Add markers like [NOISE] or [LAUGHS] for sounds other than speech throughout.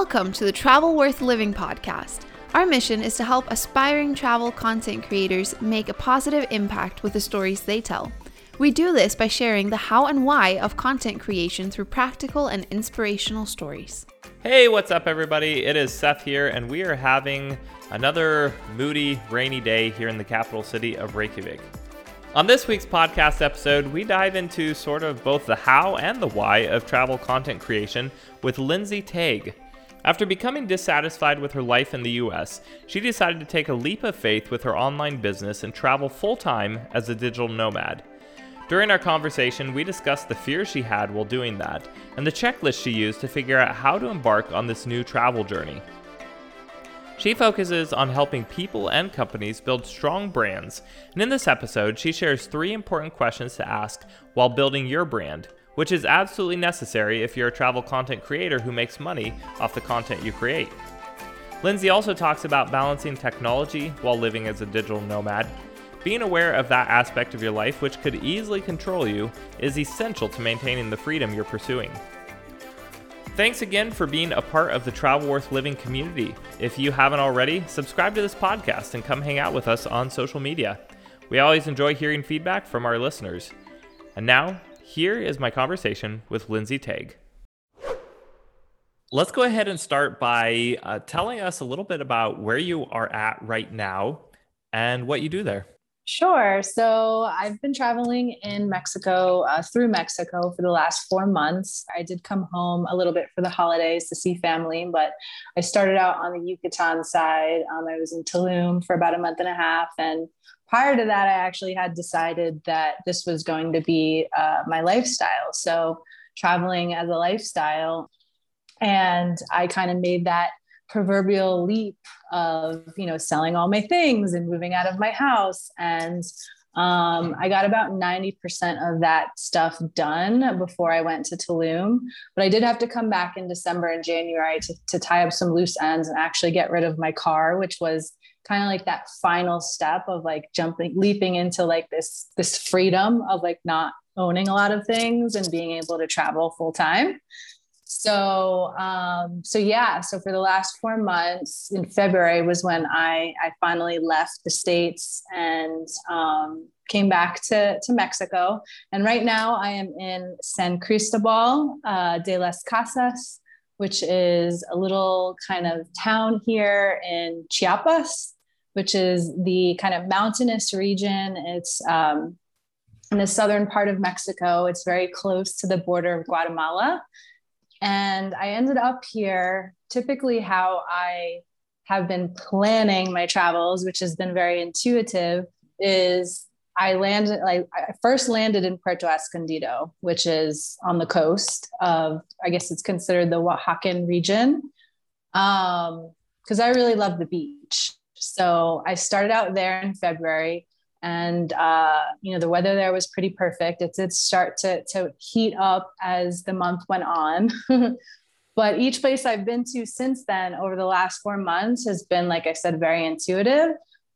Welcome to the Travel Worth Living podcast. Our mission is to help aspiring travel content creators make a positive impact with the stories they tell. We do this by sharing the how and why of content creation through practical and inspirational stories. Hey, what's up, everybody? It is Seth here, and we are having another moody, rainy day here in the capital city of Reykjavik. On this week's podcast episode, we dive into sort of both the how and the why of travel content creation with Lindsay Tague. After becoming dissatisfied with her life in the US, she decided to take a leap of faith with her online business and travel full time as a digital nomad. During our conversation, we discussed the fears she had while doing that and the checklist she used to figure out how to embark on this new travel journey. She focuses on helping people and companies build strong brands, and in this episode, she shares three important questions to ask while building your brand, which is absolutely necessary if you're a travel content creator who makes money off the content you create. Lindsay also talks about balancing technology while living as a digital nomad being aware of that aspect of your life, which could easily control you, is essential to maintaining the freedom you're pursuing. Thanks again for being a part of the Travel Worth Living community. If you haven't already, subscribe to this podcast and come hang out with us on social media. We always enjoy hearing feedback from our listeners. And now, here is my conversation with Lindsay Tague. Let's go ahead and start by uh, telling us a little bit about where you are at right now and what you do there. Sure. So I've been traveling in Mexico uh, through Mexico for the last four months. I did come home a little bit for the holidays to see family, but I started out on the Yucatan side. Um, I was in Tulum for about a month and a half. And prior to that, I actually had decided that this was going to be uh, my lifestyle. So traveling as a lifestyle. And I kind of made that proverbial leap of you know selling all my things and moving out of my house and um, I got about 90% of that stuff done before I went to Tulum. But I did have to come back in December and January to, to tie up some loose ends and actually get rid of my car, which was kind of like that final step of like jumping, leaping into like this, this freedom of like not owning a lot of things and being able to travel full time. So, um, so yeah, so for the last four months in February was when I, I finally left the States and um, came back to, to Mexico. And right now I am in San Cristobal uh, de las Casas, which is a little kind of town here in Chiapas, which is the kind of mountainous region. It's um, in the southern part of Mexico. It's very close to the border of Guatemala. And I ended up here, typically, how I have been planning my travels, which has been very intuitive, is I landed, I first landed in Puerto Escondido, which is on the coast of, I guess it's considered the Oaxacan region. Um, because I really love the beach. So I started out there in February and uh, you know the weather there was pretty perfect. It did start to to heat up as the month went on. [LAUGHS] but each place I've been to since then over the last four months has been, like I said, very intuitive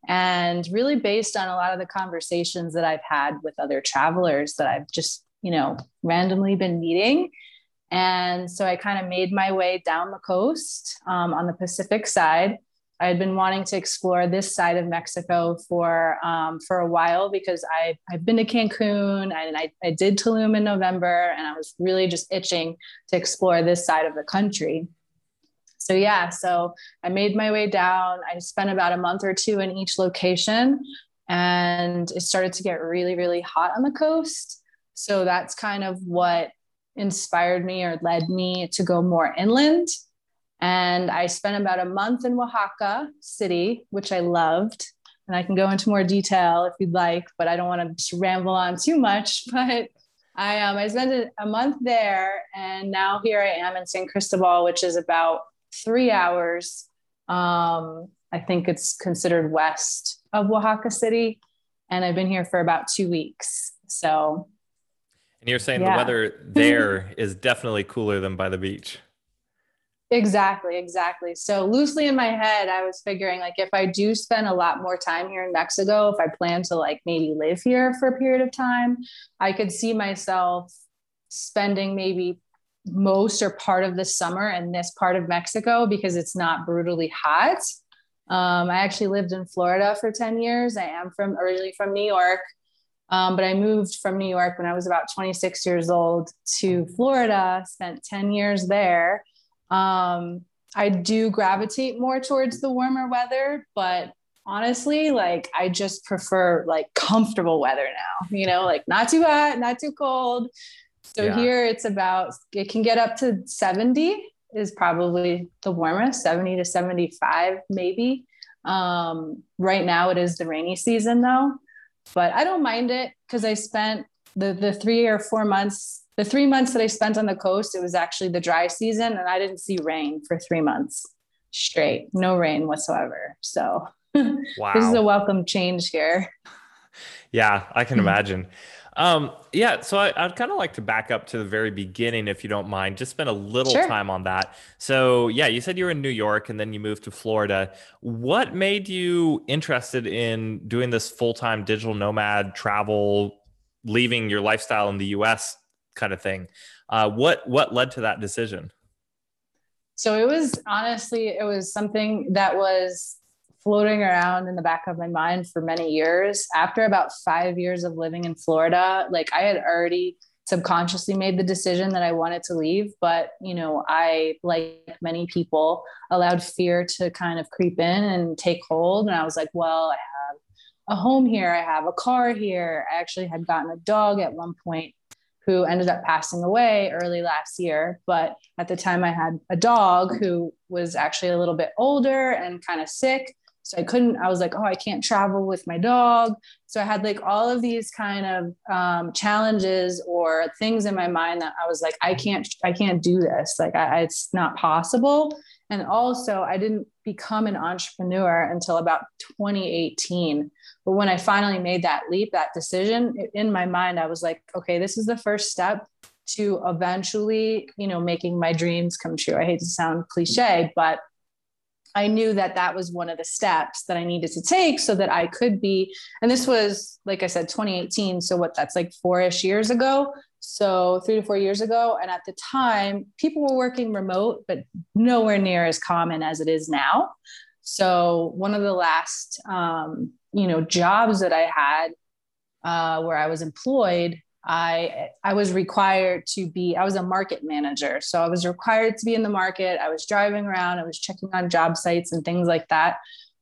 and really based on a lot of the conversations that I've had with other travelers that I've just, you know, randomly been meeting. And so I kind of made my way down the coast um, on the Pacific side I had been wanting to explore this side of Mexico for um, for a while because I I've been to Cancun and I, I did Tulum in November and I was really just itching to explore this side of the country. So yeah, so I made my way down. I spent about a month or two in each location, and it started to get really really hot on the coast. So that's kind of what inspired me or led me to go more inland and I spent about a month in Oaxaca City, which I loved. And I can go into more detail if you'd like, but I don't want to just ramble on too much. [LAUGHS] But I um, I spent a month there, and now here I am in San Cristobal, which is about three hours. Um, I think it's considered west of Oaxaca City, and I've been here for about two weeks. So, and you're saying yeah. the weather [LAUGHS] there is definitely cooler than by the beach. Exactly, exactly. So loosely in my head, I was figuring like if I do spend a lot more time here in Mexico, if I plan to like maybe live here for a period of time, I could see myself spending maybe most or part of the summer in this part of Mexico because it's not brutally hot. Um, I actually lived in Florida for 10 years. I am from originally from New York, um, but I moved from New York when I was about 26 years old to Florida, spent 10 years there. Um, I do gravitate more towards the warmer weather, but honestly, like I just prefer like comfortable weather now, you know, like not too hot, not too cold. So yeah. here it's about, it can get up to 70 is probably the warmest, 70 to 75, maybe. Um, right now it is the rainy season though, but I don't mind it because I spent the, the three or four months, the three months that I spent on the coast, it was actually the dry season and I didn't see rain for three months straight, no rain whatsoever. So wow. [LAUGHS] this is a welcome change here. Yeah, I can imagine. Um, yeah, so I, would kind of like to back up to the very beginning, if you don't mind, just spend a little sure. time on that. So, yeah, you said you were in New York and then you moved to Florida. What made you interested in doing this full time digital nomad travel, leaving your lifestyle in the US kind of thing? Uh, what what led to that decision? So it was honestly, it was something that was floating around in the back of my mind for many years. After about five years of living in Florida, like I had already subconsciously made the decision that I wanted to leave. But, you know, I, like many people, allowed fear to kind of creep in and take hold. And I was like, well, I have a home here, I have a car here. I actually had gotten a dog at one point who ended up passing away early last year. But at the time, I had a dog who was actually a little bit older and kind of sick. So I couldn't, I was like, oh, I can't travel with my dog. So I had like all of these kind of um, challenges or things in my mind that I was like, I can't, I can't do this. Like I, it's not possible. And also I didn't become an entrepreneur until about 2018. But when I finally made that leap, that decision in my mind, I was like, okay, this is the first step to eventually, you know, making my dreams come true. I hate to sound cliche, but I knew that that was one of the steps that I needed to take so that I could be. And this was, like I said, 2018. So, what that's like four ish years ago. So, three to four years ago. And at the time, people were working remote, but nowhere near as common as it is now. So, one of the last, um, you know, jobs that I had uh, where I was employed, I I was required to be I was a market manager. So I was required to be in the market. I was driving around. I was checking on job sites and things like that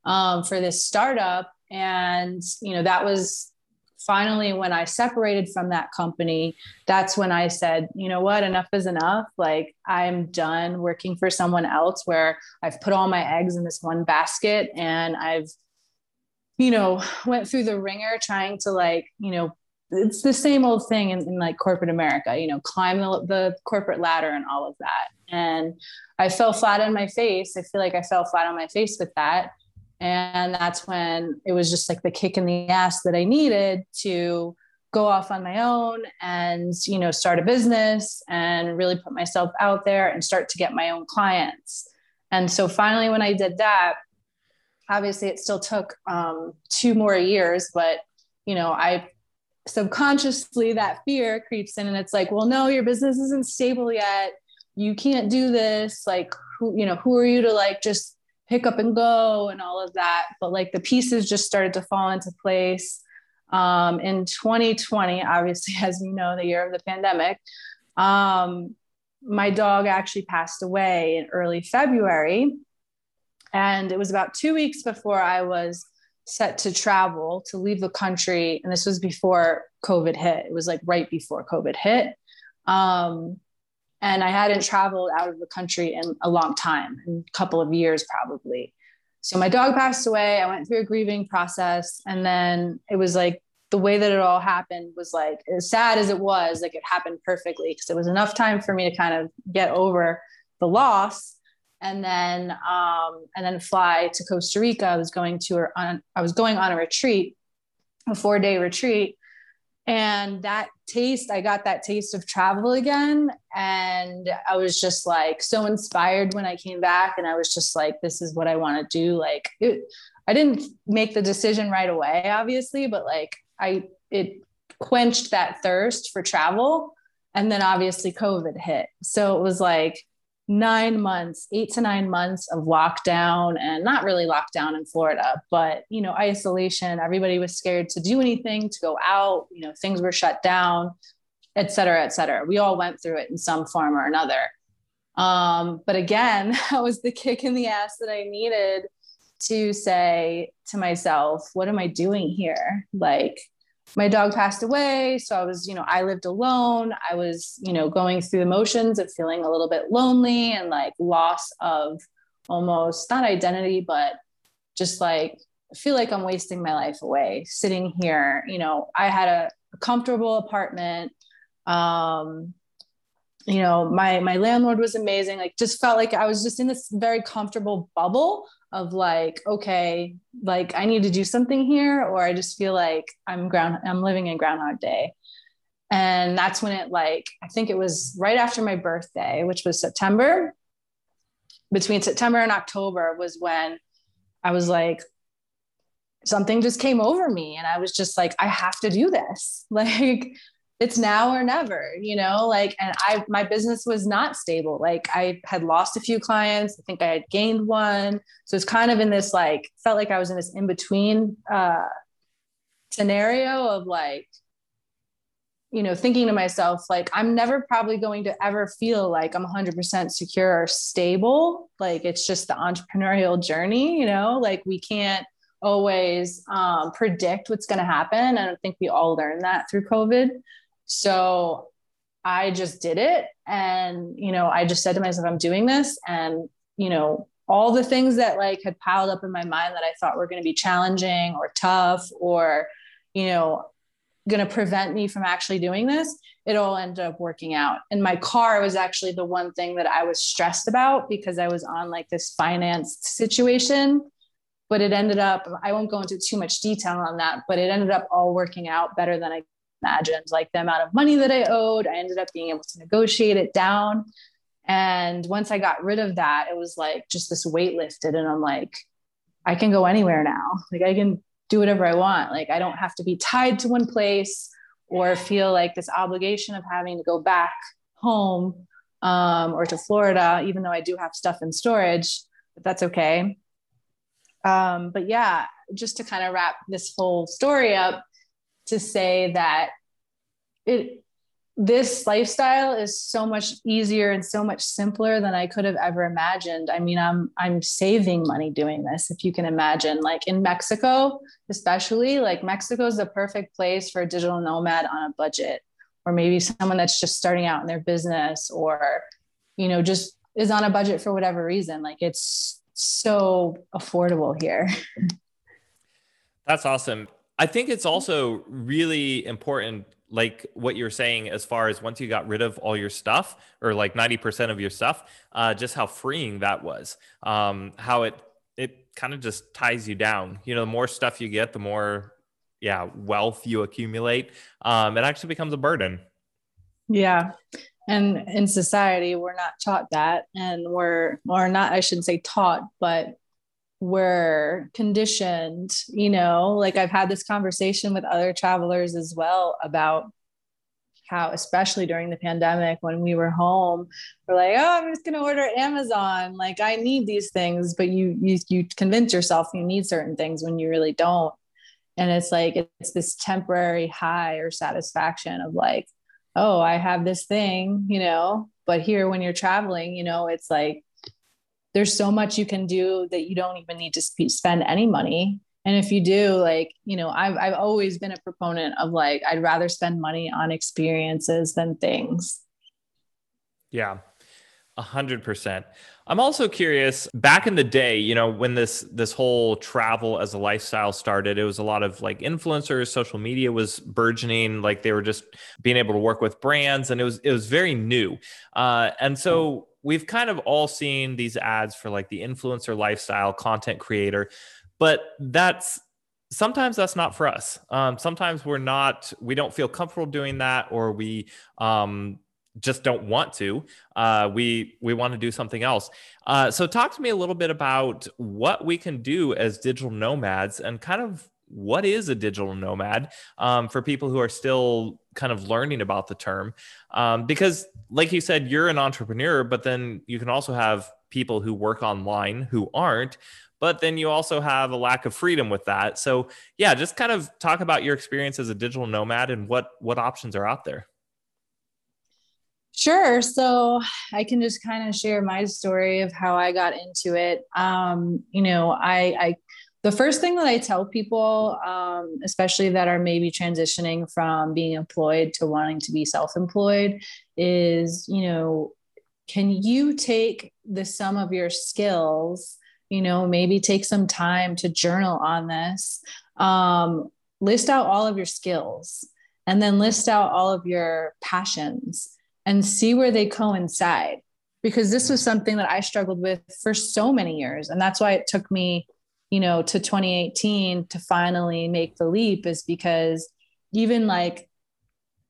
um, for this startup. And you know that was finally when I separated from that company that's when I said you know what? Enough is enough. Like I'm done working for someone else where I've put all my eggs in this one basket and I've you know went through the wringer trying to like you know it's the same old thing in, in like corporate America, you know, climb the, the corporate ladder and all of that. And I fell flat on my face. I feel like I fell flat on my face with that. And that's when it was just like the kick in the ass that I needed to go off on my own and, you know, start a business and really put myself out there and start to get my own clients. And so finally, when I did that, obviously it still took um, two more years, but, you know, I subconsciously that fear creeps in and it's like well no your business isn't stable yet. You can't do this. Like who you know who are you to like just pick up and go and all of that. But like the pieces just started to fall into place. Um, in 2020 obviously [LAUGHS] as we know the year of the pandemic um, my dog actually passed away in early february and it was about two weeks before i was set to travel to leave the country. And this was before covid hit. It was like right before covid hit. Um, and i hadn't traveled out of the country in a long time in a couple of years probably. So my dog passed away. I went through a grieving process. And then it was like the way that it all happened was like as sad as it was like it happened perfectly because it was enough time for me to kind of get over the loss and then um, and then fly to Costa Rica. I was going to on I was going on a retreat, a four day retreat, and that taste I got that taste of travel again, and I was just like so inspired when I came back, and I was just like, this is what I want to do. Like it, I didn't make the decision right away, obviously, but like I it quenched that thirst for travel And then obviously COVID hit. So it was like nine months, eight to nine months of lockdown and not really lockdown in Florida, but you know, isolation. Everybody was scared to do anything, to go out, you know, things were shut down, et cetera, et cetera. We all went through it in some form or another. Um, but again, [LAUGHS] that was the kick in the ass that I needed to say to myself, what am I doing here? Like, my dog passed away. So I was, you know, I lived alone. I was, you know, going through the motions of feeling a little bit lonely and like loss of almost not identity, but just like I feel like I'm wasting my life away sitting here. You know, I had a, a comfortable apartment. Um, you know, my my landlord was amazing. Like just felt like I was just in this very comfortable bubble of like okay like i need to do something here or i just feel like i'm ground i'm living in groundhog day. And that's when it like i think it was right after my birthday which was september. Between september and october was when i was like something just came over me. And i was just like i have to do this. [LAUGHS] Like it's now or never you know like and i my business was not stable. Like i had lost a few clients. I think i had gained one. So it's kind of in this like felt like i was in this in between uh scenario of like you know thinking to myself like i'm never probably going to ever feel like i'm 100% secure or stable. Like it's just the entrepreneurial journey you know like we can't always um, predict what's going to happen. I don't think we all learned that through covid so I just did it. And, you know, I just said to myself, I'm doing this. And, you know, all the things that like had piled up in my mind that I thought were going to be challenging or tough or, you know, going to prevent me from actually doing this, it all ended up working out. And my car was actually the one thing that I was stressed about because I was on like this financed situation. But it ended up, I won't go into too much detail on that, but it ended up all working out better than I imagined. Like the amount of money that I owed, I ended up being able to negotiate it down. And once I got rid of that, it was like just this weight lifted. And I'm like, I can go anywhere now. Like I can do whatever I want. Like I don't have to be tied to one place or feel like this obligation of having to go back home um, or to Florida, even though I do have stuff in storage, but that's okay. Um, but yeah, just to kind of wrap this whole story up, to say that it this lifestyle is so much easier and so much simpler than I could have ever imagined. I mean, I'm I'm saving money doing this. If you can imagine, like in Mexico, especially, like Mexico is the perfect place for a digital nomad on a budget, or maybe someone that's just starting out in their business, or you know, just is on a budget for whatever reason. Like it's so affordable here. That's awesome. I think it's also really important, like what you're saying, as far as once you got rid of all your stuff or like 90% of your stuff, uh, just how freeing that was. Um, how it it kind of just ties you down. You know, the more stuff you get, the more yeah wealth you accumulate. Um, it actually becomes a burden. Yeah. And in society, we're not taught that. And we're, or not, I shouldn't say taught, but we're conditioned, you know, like I've had this conversation with other travelers as well about how, especially during the pandemic when we were home, we're like, oh, I'm just gonna order Amazon. Like I need these things, but you you you convince yourself you need certain things when you really don't. And it's like it's this temporary high or satisfaction of like, oh, I have this thing, you know. But here when you're traveling, you know, it's like there's so much you can do that you don't even need to sp- spend any money. And if you do like you know I've, I've always been a proponent of like i'd rather spend money on experiences than things. Yeah a hundred percent. I'm also curious back in the day you know when this this whole travel as a lifestyle started it was a lot of like influencers social media was burgeoning like they were just being able to work with brands and it was it was very new. Uh, and so we've kind of all seen these ads for like the influencer lifestyle content creator, but that's sometimes that's not for us. Um, sometimes we're not, we don't feel comfortable doing that, or we um, just don't want to. Uh, we we want to do something else. Uh, so talk to me a little bit about what we can do as digital nomads and kind of what is a digital nomad um, for people who are still kind of learning about the term um, because like you said you're an entrepreneur but then you can also have people who work online who aren't but then you also have a lack of freedom with that so yeah just kind of talk about your experience as a digital nomad and what what options are out there Sure. So I can just kind of share my story of how I got into it. Um, you know, I, I the first thing that I tell people, um, especially that are maybe transitioning from being employed to wanting to be self employed, is, you know, can you take the sum of your skills, you know, maybe take some time to journal on this, um, list out all of your skills, and then list out all of your passions and see where they coincide. Because this was something that I struggled with for so many years. And that's why it took me you know, to 2018 to finally make the leap is because even like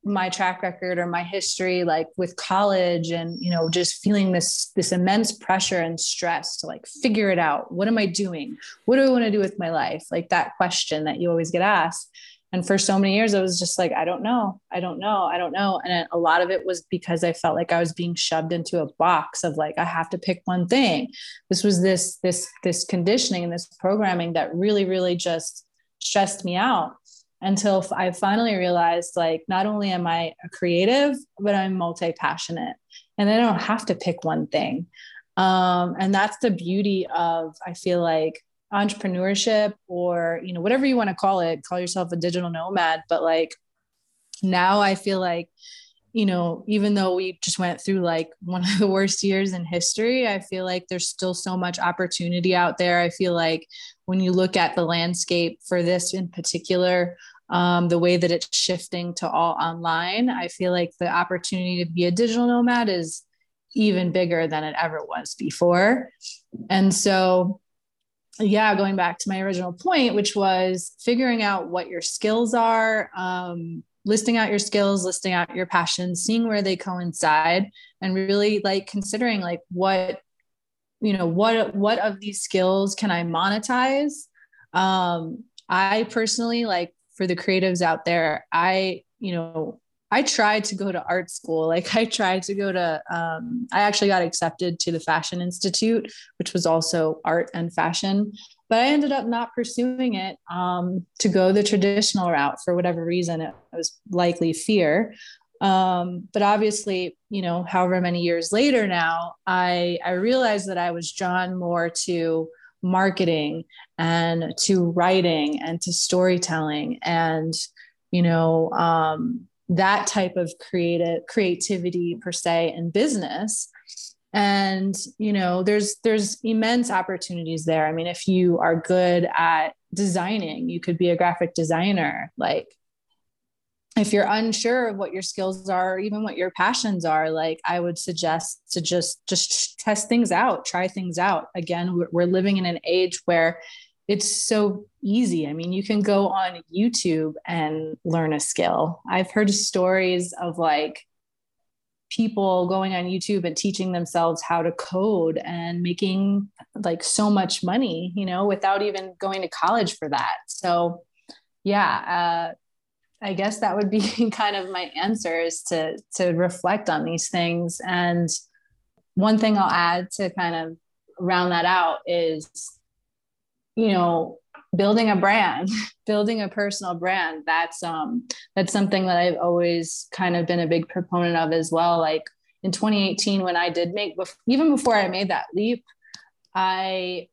my track record or my history like with college and you know just feeling this this immense pressure and stress to like figure it out. What am i doing? What do i want to do with my life? Like that question that you always get asked and for so many years, I was just like, I don't know. I don't know. I don't know. And a lot of it was because I felt like I was being shoved into a box of like, I have to pick one thing. This was this, this, this conditioning and this programming that really, really just stressed me out until I finally realized like, not only am I a creative, but I'm multi passionate and I don't have to pick one thing. Um, and that's the beauty of, I feel like, entrepreneurship or you know whatever you want to call it call yourself a digital nomad but like now i feel like you know even though we just went through like [LAUGHS] one of the worst years in history i feel like there's still so much opportunity out there. I feel like when you look at the landscape for this in particular um, the way that it's shifting to all online i feel like the opportunity to be a digital nomad is even bigger than it ever was before. And so yeah, going back to my original point, which was figuring out what your skills are, um, listing out your skills, listing out your passions, seeing where they coincide, and really like considering like what, you know, what what of these skills can I monetize? Um, I personally like for the creatives out there, I you know I tried to go to art school. Like I tried to go to, um, I actually got accepted to the Fashion Institute, which was also art and fashion, but I ended up not pursuing it um, to go the traditional route for whatever reason. It was likely fear. Um, but obviously, you know, however many years later now, I, I realized that I was drawn more to marketing and to writing and to storytelling and, you know, um, that type of creative creativity per se in business. And you know there's there's immense opportunities there. I mean if you are good at designing you could be a graphic designer like if you're unsure of what your skills are or even what your passions are like i would suggest to just just test things out try things out. Again we're, living in an age where it's so easy. I mean, you can go on YouTube and learn a skill. I've heard stories of like people going on YouTube and teaching themselves how to code and making like so much money, you know, without even going to college for that. So, yeah, uh, I guess that would be [LAUGHS] kind of my answer is to to reflect on these things. And one thing I'll add to kind of round that out is you know building a brand [LAUGHS] building a personal brand. That's um that's something that i've always kind of been a big proponent of as well. Like in 2018 when i did make even before i made that leap i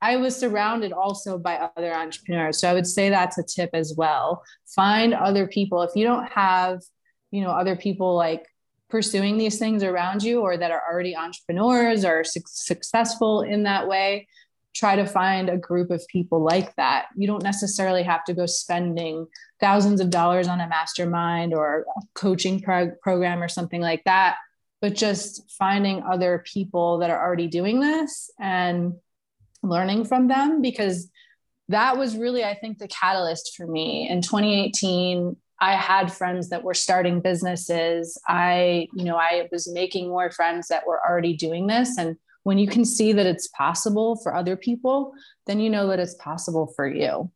i was surrounded also by other entrepreneurs. So i would say that's a tip as well. Find other people. If you don't have you know other people like pursuing these things around you or that are already entrepreneurs or su- successful in that way try to find a group of people like that. You don't necessarily have to go spending thousands of dollars on a mastermind or a coaching prog- program or something like that, but just finding other people that are already doing this and learning from them because that was really I think the catalyst for me in 2018 I had friends that were starting businesses. I, you know, I was making more friends that were already doing this and when you can see that it's possible for other people, then you know that it's possible for you.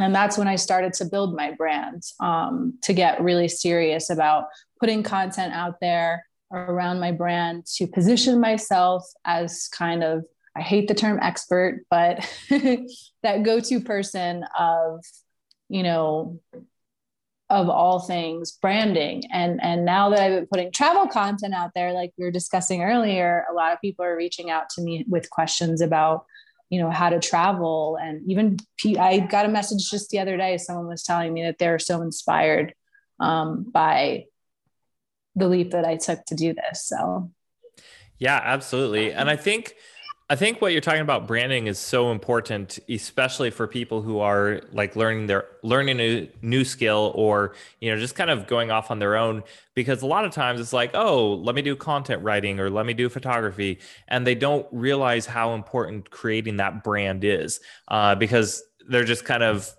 and that's when I started to build my brand um, to get really serious about putting content out there around my brand to position myself as kind of I hate the term expert, but [LAUGHS] that go-to person of you know of all things branding. And and now that i've been putting travel content out there like we were discussing earlier a lot of people are reaching out to me with questions about you know how to travel. And even i got a message just the other day someone was telling me that they're so inspired um, by the leap that i took to do this. So yeah absolutely. And i think I think what you're talking about branding is so important, especially for people who are like learning their learning a new skill or you know just kind of going off on their own. Because a lot of times it's like, oh, let me do content writing or let me do photography, and they don't realize how important creating that brand is uh, because they're just kind of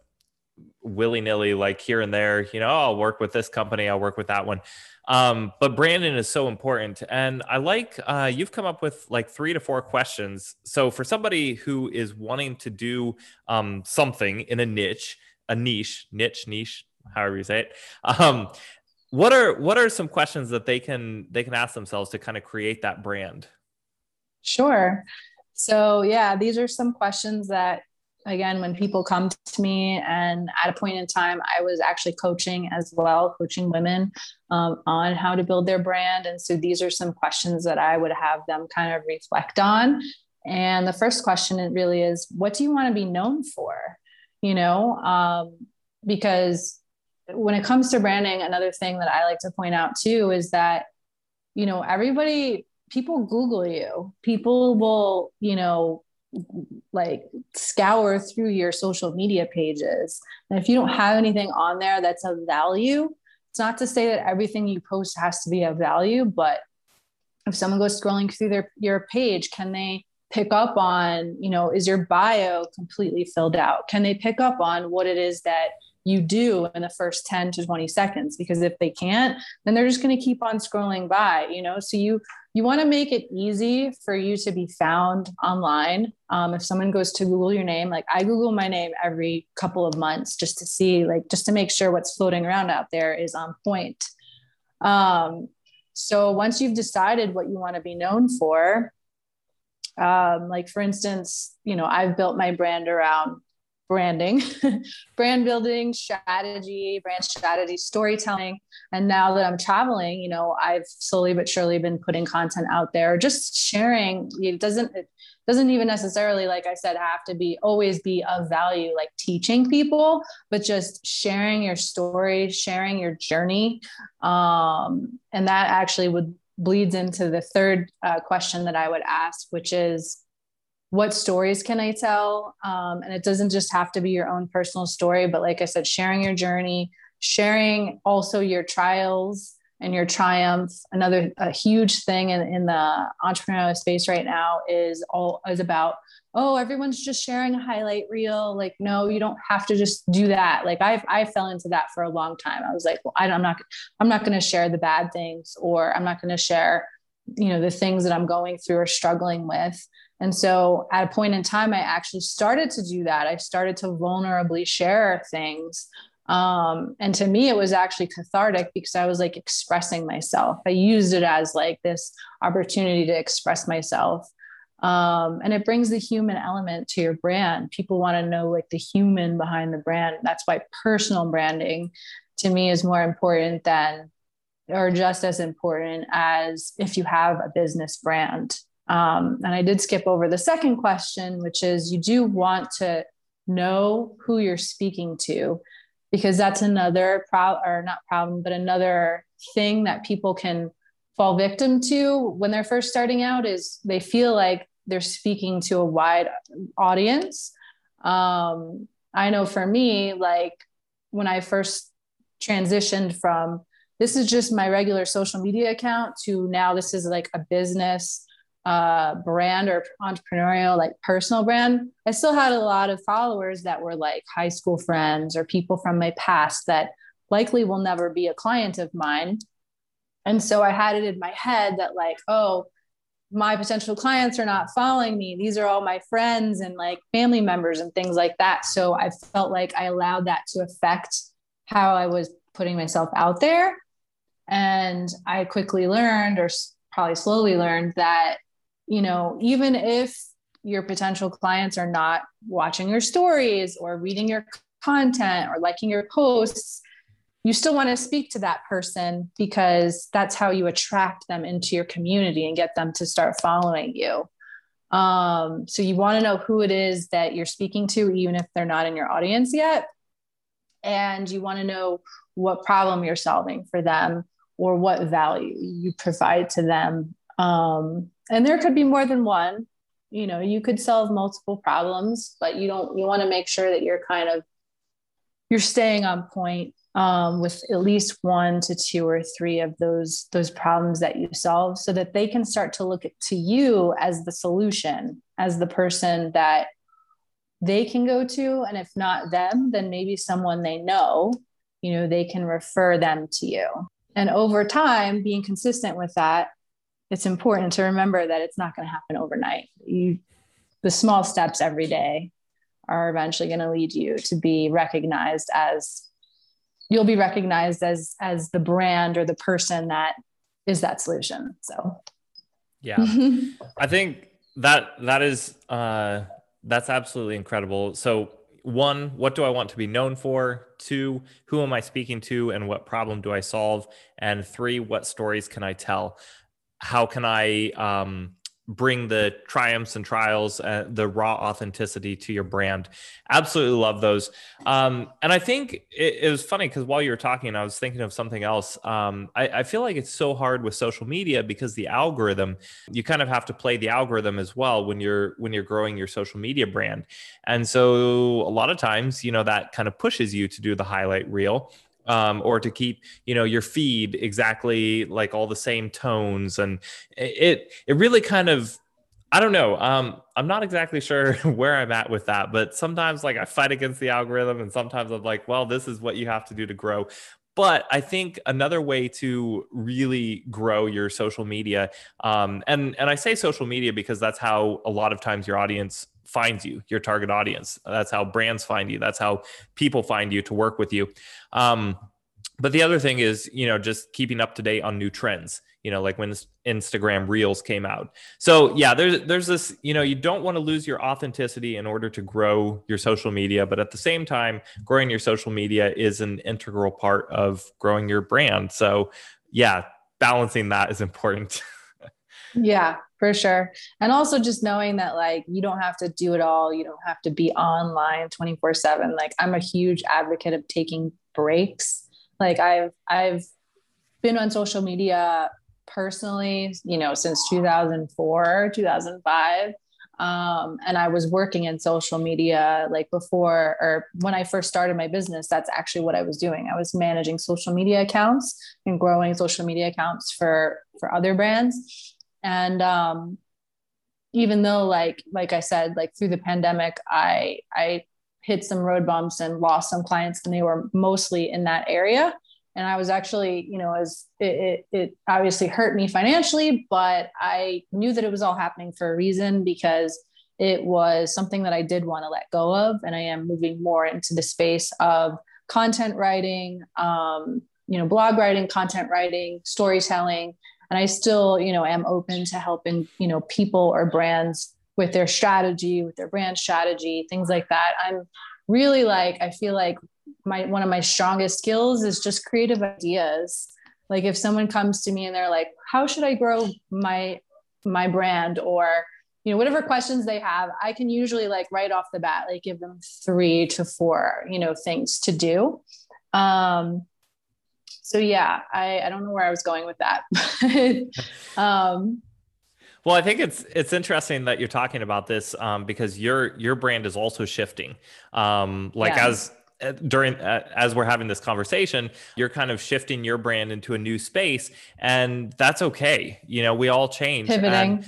willy nilly, like here and there. You know, oh, I'll work with this company, I'll work with that one. Um, but branding is so important. And I like uh, you've come up with like three to four questions. So for somebody who is wanting to do um, something in a niche, a niche, niche, niche, however you say it, um, what are what are some questions that they can they can ask themselves to kind of create that brand? Sure. So yeah, these are some questions that again when people come to me and at a point in time i was actually coaching as well coaching women um, on how to build their brand. And so these are some questions that i would have them kind of reflect on. And the first question it really is what do you want to be known for? You know um, because when it comes to branding another thing that i like to point out too is that you know everybody people google you. People will you know like scour through your social media pages. And if you don't have anything on there that's of value, it's not to say that everything you post has to be of value, but if someone goes scrolling through their your page, can they pick up on, you know, is your bio completely filled out? Can they pick up on what it is that you do in the first 10 to 20 seconds because if they can't then they're just going to keep on scrolling by you know? So you you want to make it easy for you to be found online. Um, if someone goes to google your name like i google my name every couple of months just to see like just to make sure what's floating around out there is on point. Um, so once you've decided what you want to be known for um, like for instance you know i've built my brand around branding, [LAUGHS] brand building, strategy, brand strategy, storytelling. And now that I'm traveling, you know, I've slowly but surely been putting content out there, just sharing. It doesn't it doesn't even necessarily, like I said, have to be always be of value, like teaching people, but just sharing your story, sharing your journey. Um, and that actually would bleeds into the third uh, question that I would ask, which is what stories can I tell? Um, and it doesn't just have to be your own personal story, but like I said, sharing your journey, sharing also your trials and your triumphs. Another a huge thing in, in the entrepreneurial space right now is all is about, oh, everyone's just sharing a highlight reel. Like, no, you don't have to just do that. Like I I fell into that for a long time. I was like, well, I'm not I'm not going to share the bad things or I'm not going to share, you know, the things that I'm going through or struggling with and so at a point in time, I actually started to do that. I started to vulnerably share things. Um, and to me, it was actually cathartic because I was like expressing myself. I used it as like this opportunity to express myself. Um, and it brings the human element to your brand. People want to know like the human behind the brand. That's why personal branding to me is more important than or just as important as if you have a business brand. Um, and I did skip over the second question, which is you do want to know who you're speaking to, because that's another problem, or not problem, but another thing that people can fall victim to when they're first starting out is they feel like they're speaking to a wide audience. Um, I know for me, like when I first transitioned from this is just my regular social media account to now this is like a business uh, brand or entrepreneurial, like personal brand, I still had a lot of followers that were like high school friends or people from my past that likely will never be a client of mine. And so I had it in my head that, like, oh, my potential clients are not following me. These are all my friends and like family members and things like that. So I felt like I allowed that to affect how I was putting myself out there. And I quickly learned, or probably slowly learned, that, you know, even if your potential clients are not watching your stories or reading your content or liking your posts, you still want to speak to that person because that's how you attract them into your community and get them to start following you. Um, so you want to know who it is that you're speaking to, even if they're not in your audience yet. And you want to know what problem you're solving for them or what value you provide to them. Um, and there could be more than one. You know, you could solve multiple problems, but you don't, you want to make sure that you're kind of you're staying on point um, with at least one to two or three of those those problems that you solve so that they can start to look to you as the solution as the person that they can go to and if not them then maybe someone they know you know they can refer them to you and over time being consistent with that it's important to remember that it's not going to happen overnight. You the small steps every day are eventually going to lead you to be recognized as you'll be recognized as as the brand or the person that is that solution so. Yeah. I think that that is uh that's absolutely incredible. So one what do i want to be known for? Two who am i speaking to and what problem do i solve? And three what stories can i tell how can i um bring the triumphs and trials, uh, the raw authenticity to your brand. Absolutely love those. Um, and I think it, it was funny because while you were talking, I was thinking of something else. Um, I, I, feel like it's so hard with social media because the algorithm, you kind of have to play the algorithm as well when you're when you're growing your social media brand. And so a lot of times, you know, that kind of pushes you to do the highlight reel um, or to keep you know your feed exactly like all the same tones and it it really kind of I don't know. Um, I'm not exactly sure [LAUGHS] where I'm at with that, but sometimes like I fight against the algorithm, and sometimes I'm like, well, this is what you have to do to grow. But I think another way to really grow your social media, um, and and I say social media because that's how a lot of times your audience finds you, your target audience. That's how brands find you. That's how people find you to work with you. Um, but the other thing is, you know, just keeping up to date on new trends. You know, like when Instagram Reels came out. So yeah, there's there's this. You know, you don't want to lose your authenticity in order to grow your social media, but at the same time, growing your social media is an integral part of growing your brand. So yeah, balancing that is [LAUGHS] important. yeah, for sure. And also just knowing that like you don't have to do it all. You don't have to be online 24 seven. Like I'm a huge advocate of taking breaks. Like I've, I've been on social media personally, you know, since 2004, 2005. Um, and I was working in social media like before or when I first started my business. That's actually what I was doing. I was managing social media accounts and growing social media accounts for for other brands and um, even though like like i said like through the pandemic i i hit some road bumps and lost some clients and they were mostly in that area and i was actually you know as it, it, it obviously hurt me financially but i knew that it was all happening for a reason because it was something that i did want to let go of. And i am moving more into the space of content writing um, you know blog writing content writing storytelling. And i still you know am open to helping you know people or brands with their strategy with their brand strategy things like that. I'm really like i feel like my one of my strongest skills is just creative ideas like if someone comes to me and they're like how should i grow my my brand or you know whatever questions they have i can usually like right off the bat like give them three to four you know things to do um so yeah, I, I don't know where I was going with that. [LAUGHS] um, well, I think it's it's interesting that you're talking about this um, because your your brand is also shifting. Um, like yeah. as during uh, as we're having this conversation you're kind of shifting your brand into a new space and that's okay. You know we all change. Pivoting.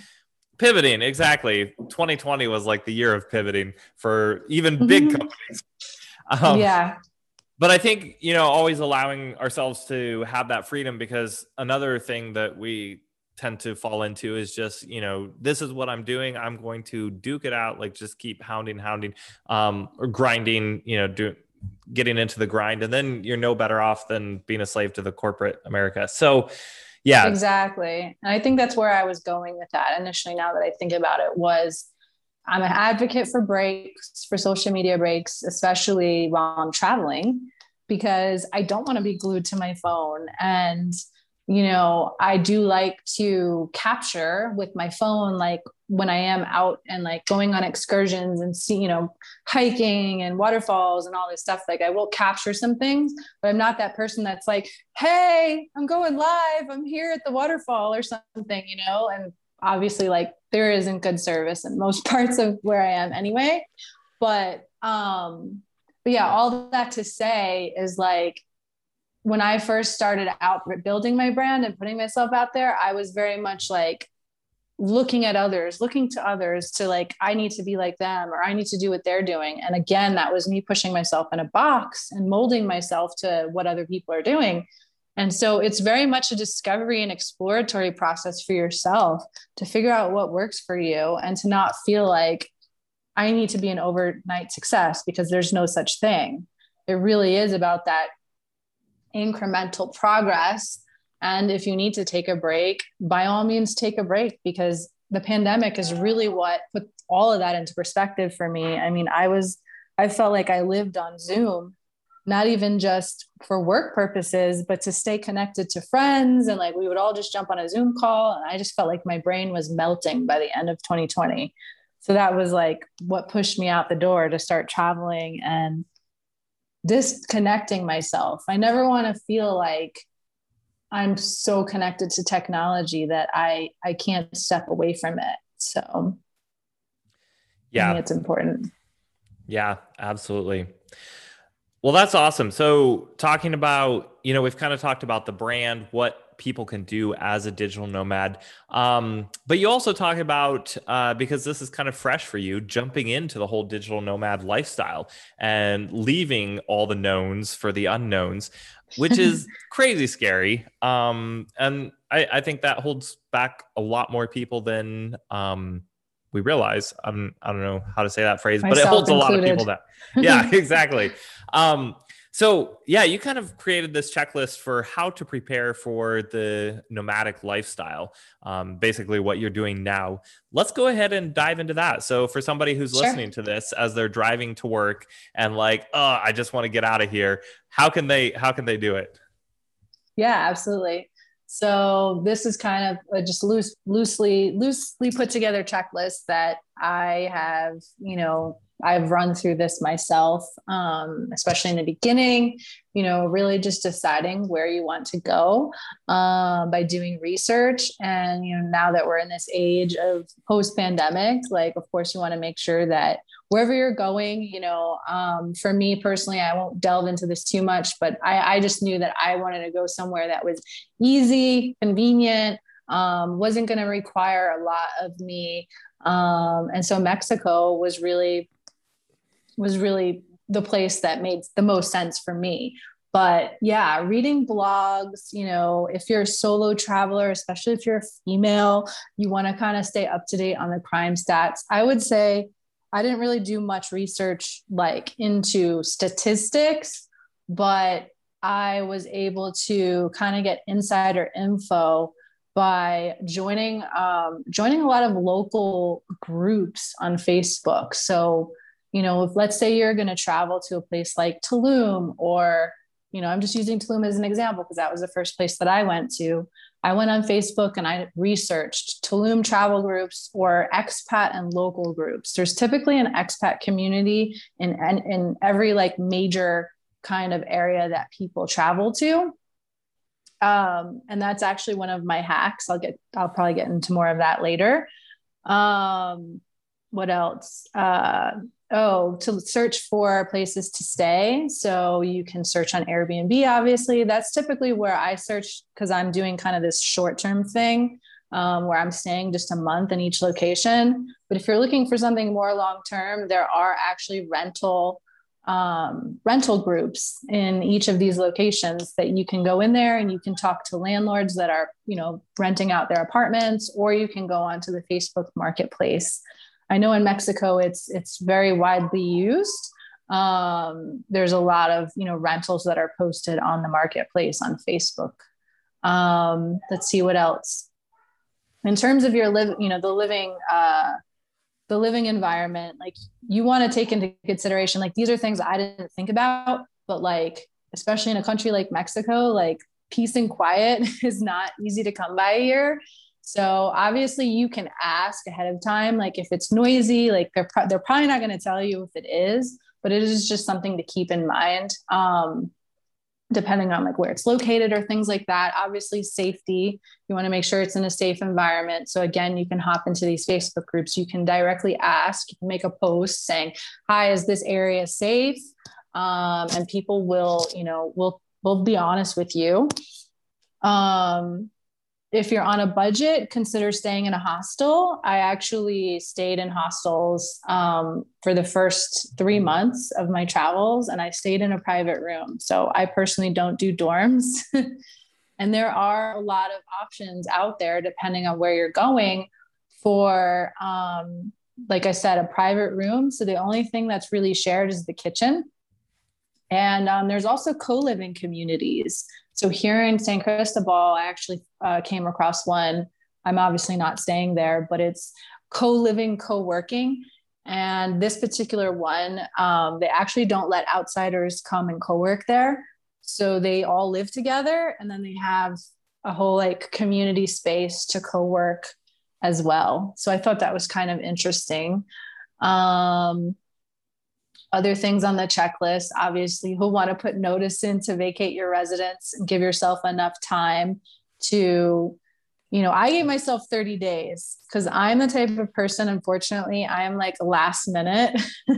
Pivoting exactly. 2020 was like the year of pivoting for even big mm-hmm. companies. Um, yeah. but I think you know always allowing ourselves to have that freedom because another thing that we tend to fall into is just you know this is what i'm doing. I'm going to duke it out like just keep hounding hounding um or grinding you know do getting into the grind and then you're no better off than being a slave to the corporate america. So yeah. Exactly. And i think that's where i was going with that initially now that i think about it was i'm an advocate for breaks for social media breaks especially while i'm traveling because i don't want to be glued to my phone. And you know i do like to capture with my phone like when i am out and like going on excursions and see you know hiking and waterfalls and all this stuff like i will capture some things but i'm not that person that's like hey i'm going live. I'm here at the waterfall or something you know? And obviously like there isn't good service in most [LAUGHS] parts of where i am anyway. But um but yeah all that to say is like when I first started out building my brand and putting myself out there, I was very much like looking at others, looking to others to like, I need to be like them or I need to do what they're doing. And again, that was me pushing myself in a box and molding myself to what other people are doing. And so it's very much a discovery and exploratory process for yourself to figure out what works for you and to not feel like I need to be an overnight success because there's no such thing. It really is about that incremental progress. And if you need to take a break, by all means, take a break because the pandemic is really what put all of that into perspective for me. I mean, I was, I felt like I lived on Zoom, not even just for work purposes, but to stay connected to friends. And like we would all just jump on a Zoom call. And I just felt like my brain was melting by the end of 2020. So that was like what pushed me out the door to start traveling and disconnecting myself. I never want to feel like I'm so connected to technology that I I can't step away from it. So yeah, it's important. Yeah, absolutely. Well, that's awesome. So, talking about, you know, we've kind of talked about the brand, what people can do as a digital nomad. Um, but you also talk about, uh, because this is kind of fresh for you, jumping into the whole digital nomad lifestyle and leaving all the knowns for the unknowns, which is [LAUGHS] crazy scary. Um, and I, I, think that holds back a lot more people than um, we realize. I'm, I don't know how to say that phrase, Myself but it holds included. a lot of people that. Yeah, [LAUGHS] exactly. So, yeah, you kind of created this checklist for how to prepare for the nomadic lifestyle, um, basically what you're doing now. Let's go ahead and dive into that. So, for somebody who's sure. listening to this as they're driving to work and like, oh, I just want to get out of here, how can they how can they do it? Yeah, absolutely. So this is kind of a just loose, loosely, loosely put together checklist that I have, you know, I've run through this myself, um, especially in the beginning, you know, really just deciding where you want to go um, by doing research. And, you know, now that we're in this age of post pandemic, like, of course, you want to make sure that wherever you're going, you know, um, for me personally, I won't delve into this too much, but I, I just knew that I wanted to go somewhere that was easy, convenient, um, wasn't going to require a lot of me. Um, and so Mexico was really was really the place that made the most sense for me. But yeah reading blogs you know if you're a solo traveler especially if you're a female you want to kind of stay up to date on the crime stats. I would say i didn't really do much research like into statistics but i was able to kind of get insider info by joining um, joining a lot of local groups on facebook. So you know, if let's say you're going to travel to a place like Tulum, or, you know, I'm just using Tulum as an example because that was the first place that I went to. I went on Facebook and I researched Tulum travel groups or expat and local groups. There's typically an expat community in, in, in every like major kind of area that people travel to. Um, and that's actually one of my hacks. I'll get, I'll probably get into more of that later. Um, what else? Uh, oh, to search for places to stay. So you can search on Airbnb, obviously. That's typically where I search because I'm doing kind of this short term thing um, where I'm staying just a month in each location. But if you're looking for something more long term, there are actually rental um, rental groups in each of these locations that you can go in there and you can talk to landlords that are you know renting out their apartments or you can go onto the facebook marketplace i know in mexico it's it's very widely used. Um, there's a lot of you know rentals that are posted on the marketplace on facebook. Um, let's see what else. In terms of your live you know the living uh, the living environment like you want to take into consideration like these are things i didn't think about but like especially in a country like mexico like peace and quiet [LAUGHS] is not easy to come by here so obviously you can ask ahead of time like if it's noisy like they're, pro- they're probably not going to tell you if it is but it is just something to keep in mind um, depending on like where it's located or things like that. Obviously safety you want to make sure it's in a safe environment. So again you can hop into these facebook groups. You can directly ask you can make a post saying hi is this area safe? Um, and people will you know will will be honest with you. Um, if you're on a budget, consider staying in a hostel. I actually stayed in hostels um, for the first three months of my travels, and I stayed in a private room. So I personally don't do dorms. [LAUGHS] and there are a lot of options out there depending on where you're going for, um, like I said, a private room. So the only thing that's really shared is the kitchen. And um, there's also co living communities. So here in San Cristobal, I actually uh, came across one. I'm obviously not staying there, but it's co living, co working. And this particular one, um, they actually don't let outsiders come and co work there. So they all live together and then they have a whole like community space to co work as well. So I thought that was kind of interesting. Um, other things on the checklist, obviously, you'll want to put notice in to vacate your residence and give yourself enough time to, you know, I gave myself 30 days because I'm the type of person, unfortunately, I am like last minute. [LAUGHS]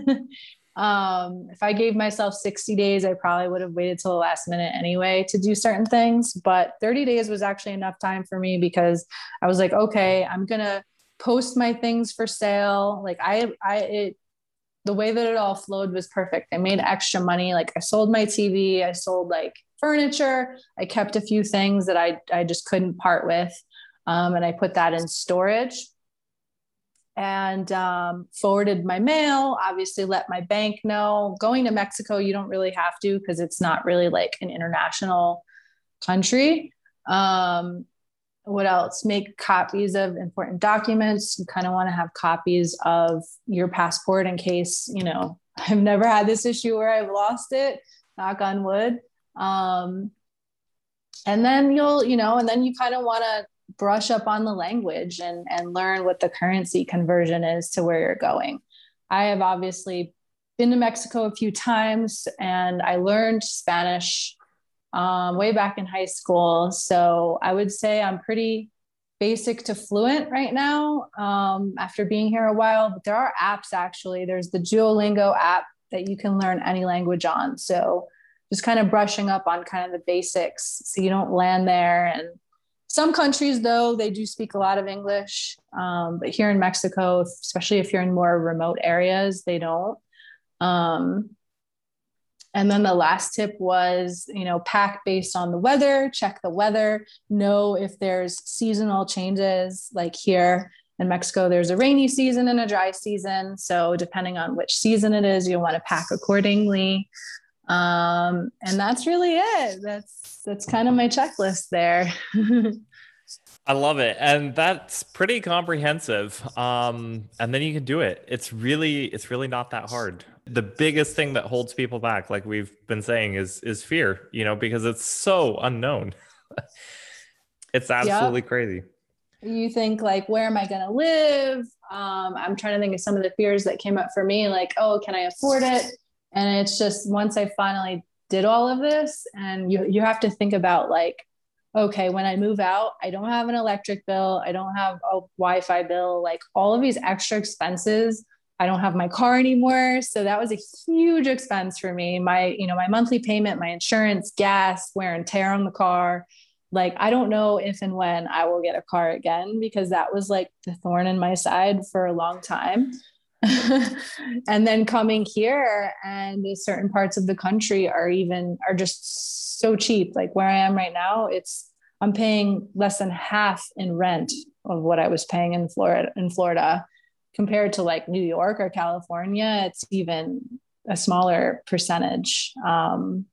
um, if I gave myself 60 days, I probably would have waited till the last minute anyway to do certain things. But 30 days was actually enough time for me because I was like, okay, I'm going to post my things for sale. Like I, I, it, the way that it all flowed was perfect. I made extra money. Like I sold my TV, I sold like furniture, I kept a few things that I, I just couldn't part with. Um, and I put that in storage and um, forwarded my mail, obviously let my bank know. Going to Mexico, you don't really have to because it's not really like an international country. Um, what else? Make copies of important documents. You kind of want to have copies of your passport in case you know [LAUGHS] i've never had this issue where i've lost it knock on wood. Um, and then you'll you know and then you kind of want to brush up on the language and and learn what the currency conversion is to where you're going. I have obviously been to mexico a few times and i learned spanish um, way back in high school. So I would say I'm pretty basic to fluent right now um, after being here a while. But there are apps actually. There's the Duolingo app that you can learn any language on. So just kind of brushing up on kind of the basics so you don't land there. And some countries, though, they do speak a lot of English. Um, but here in Mexico, especially if you're in more remote areas, they don't. Um, and then the last tip was, you know, pack based on the weather, check the weather, know if there's seasonal changes. Like here in Mexico, there's a rainy season and a dry season. So depending on which season it is, you'll want to pack accordingly. Um, and that's really it. That's that's kind of my checklist there. [LAUGHS] I love it. And that's pretty comprehensive. Um, and then you can do it. It's really, it's really not that hard. The biggest thing that holds people back, like we've been saying, is is fear, you know, because it's so unknown. [LAUGHS] it's absolutely yep. crazy. You think like, where am I gonna live? Um, I'm trying to think of some of the fears that came up for me, like, oh, can I afford it? And it's just once I finally did all of this, and you you have to think about like okay, when I move out, I don't have an electric bill, I don't have a Wi Fi bill, like all of these extra expenses. I don't have my car anymore. So that was a huge expense for me. My, you know, my monthly payment, my insurance, gas, wear and tear on the car. Like, I don't know if and when I will get a car again because that was like the thorn in my side for a long time. [LAUGHS] and then coming here and certain parts of the country are even are just so cheap. Like where i am right now it's i'm paying less than half in rent of what i was paying in florida in florida compared to like new york or california. It's even a smaller percentage. Um,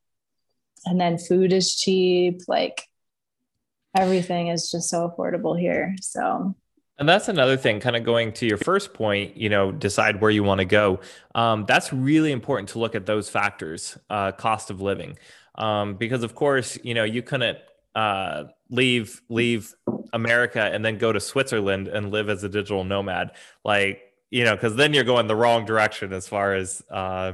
and then food is cheap. Like everything is just so affordable here. So and that's another thing, kind of going to your first point, you know, decide where you want to go. Um, that's really important to look at those factors, uh, cost of living. Um, because of course, you know, you couldn't uh, leave leave America and then go to Switzerland and live as a digital nomad. Like, you know, because then you're going the wrong direction as far as uh,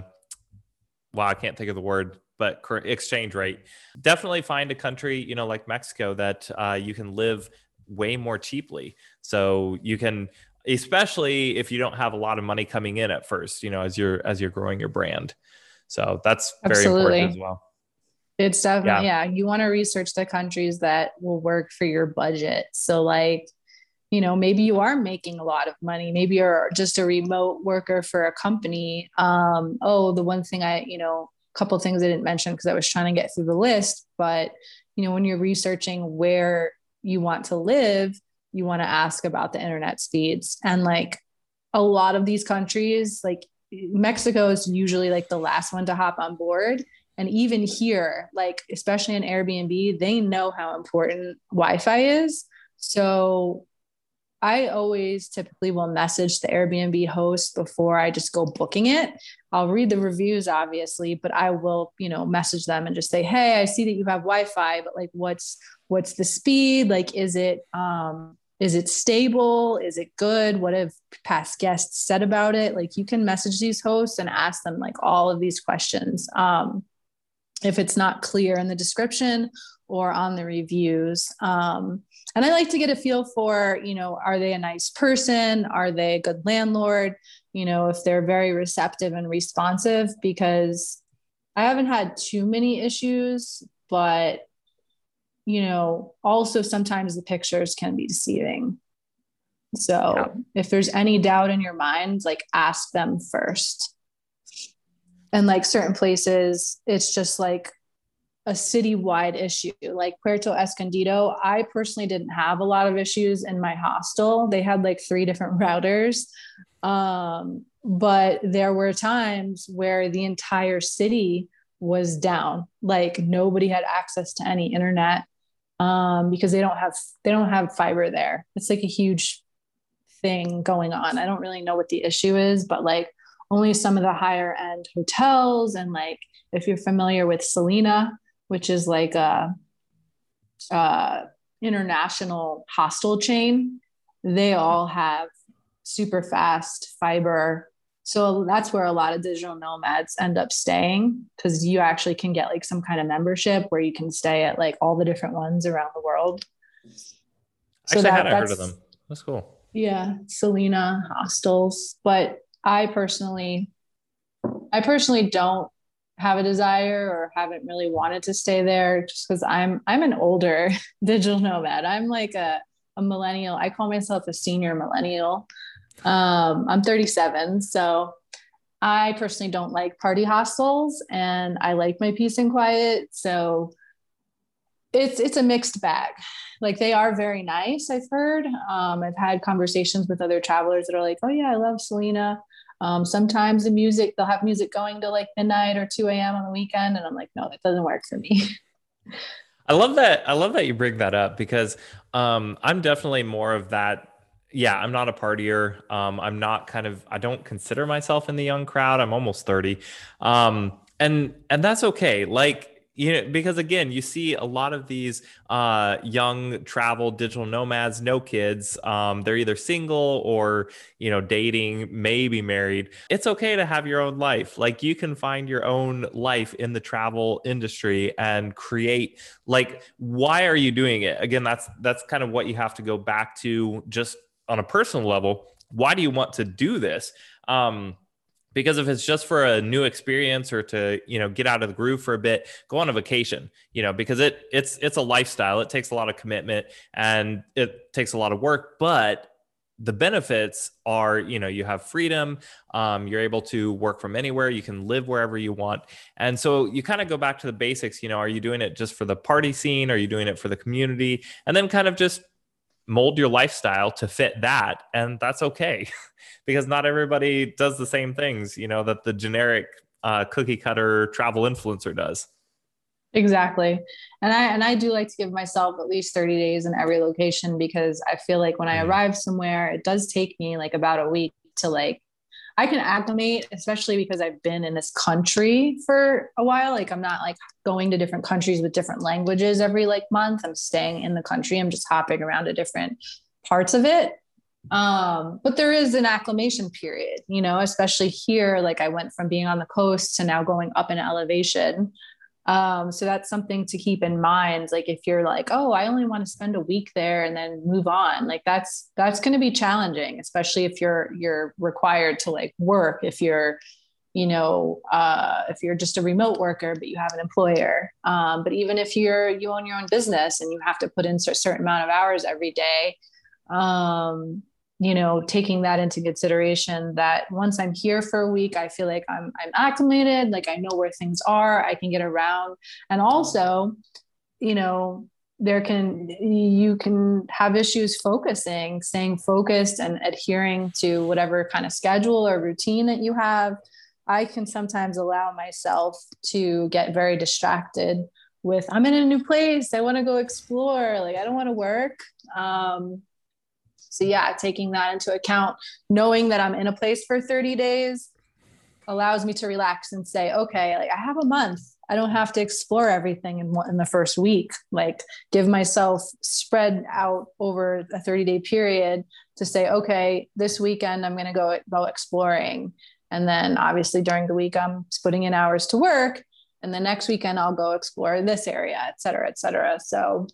I can't think of the word, but exchange rate. Definitely find a country, you know, like Mexico that uh, you can live way more cheaply. So you can especially if you don't have a lot of money coming in at first, you know, as you're as you're growing your brand. So that's very Absolutely. important as well. It's definitely yeah. yeah. You want to research the countries that will work for your budget. So like, you know, maybe you are making a lot of money. Maybe you're just a remote worker for a company. Um, oh, the one thing I, you know, a couple things I didn't mention because I was trying to get through the list, but you know, when you're researching where you want to live, you want to ask about the internet speeds. And like a lot of these countries, like Mexico is usually like the last one to hop on board. And even here, like especially in Airbnb, they know how important Wi Fi is. So I always typically will message the Airbnb host before I just go booking it. I'll read the reviews, obviously, but I will, you know, message them and just say, "Hey, I see that you have Wi-Fi, but like, what's what's the speed? Like, is it um, is it stable? Is it good? What have past guests said about it? Like, you can message these hosts and ask them like all of these questions. Um, if it's not clear in the description or on the reviews. Um, and I like to get a feel for, you know, are they a nice person? Are they a good landlord? You know, if they're very receptive and responsive, because I haven't had too many issues, but, you know, also sometimes the pictures can be deceiving. So yeah. if there's any doubt in your mind, like ask them first. And like certain places, it's just like a citywide issue. Like Puerto Escondido, I personally didn't have a lot of issues in my hostel. They had like three different [LAUGHS] routers. Um, but there were times where the entire city was down. Like nobody had access to any internet um, because they don't have they don't have fiber there. It's like a huge thing going on. I don't really know what the issue is, but like only some of the higher end hotels and like if you're familiar with Selina, which is like a, a international hostel chain. They all have super fast fiber. So that's where a lot of digital nomads end up staying because you actually can get like some kind of membership where you can stay at like all the different ones around the world. So actually, that, I hadn't heard of them. That's cool. Yeah, Selina hostels. But I personally, I personally don't have a desire or haven't really wanted to stay there just because I'm I'm an older [LAUGHS] digital nomad. I'm like a, a millennial. I call myself a senior millennial. Um, I'm 37, so I personally don't like party hostels and I like my peace and quiet. So it's it's a mixed bag. Like they are very nice, I've heard. Um, I've had conversations with other travelers that are like, oh yeah, I love Selina. Um, sometimes the music, they'll have music going to like midnight or 2 a.m. on the weekend. And I'm like, no, that doesn't work for me. I love that. I love that you bring that up because um, I'm definitely more of that. Yeah, I'm not a partier. Um, I'm not kind of. I don't consider myself in the young crowd. I'm almost 30, um, and and that's okay. Like you know because again you see a lot of these uh, young travel digital nomads no kids um, they're either single or you know dating maybe married it's okay to have your own life like you can find your own life in the travel industry and create like why are you doing it again that's that's kind of what you have to go back to just on a personal level why do you want to do this? Um, because if it's just for a new experience or to you know get out of the groove for a bit go on a vacation you know because it it's it's a lifestyle. It takes a lot of commitment and it takes a lot of work but the benefits are you know you have freedom. Um, you're able to work from anywhere. You can live wherever you want. And so you kind of go back to the basics you know are you doing it just for the party scene? Are you doing it for the community? And then kind of just mold your lifestyle to fit that and that's okay [LAUGHS] because not everybody does the same things you know that the generic uh, cookie cutter travel influencer does Exactly. And I and I do like to give myself at least 30 days in every location because I feel like when I mm-hmm. arrive somewhere, it does take me like about a week to like I can acclimate, especially because I've been in this country for a while. Like I'm not like going to different countries with different languages every like month. I'm staying in the country. I'm just hopping around to different parts of it. Um, but there is an acclimation period, you know, especially here. Like I went from being on the coast to now going up in elevation. Um, so that's something to keep in mind. Like if you're like, oh, I only want to spend a week there and then move on, like that's that's going to be challenging, especially if you're you're required to like work. If you're, you know, uh, if you're just a remote worker but you have an employer. Um, but even if you're you own your own business and you have to put in a certain amount of hours every day, um, you know taking that into consideration that once i'm here for a week i feel like i'm i'm acclimated like i know where things are i can get around. And also you know there can you can have issues focusing staying focused and adhering to whatever kind of schedule or routine that you have. I can sometimes allow myself to get very distracted with i'm in a new place i want to go explore like i don't want to work. Um, so yeah, taking that into account, knowing that I'm in a place for 30 days allows me to relax and say, okay, like I have a month. I don't have to explore everything in, in the first week. Like give myself spread out over a 30 day period to say, okay, this weekend I'm going to go go exploring. And then obviously during the week I'm putting in hours to work. And the next weekend I'll go explore this area, et cetera, et cetera. So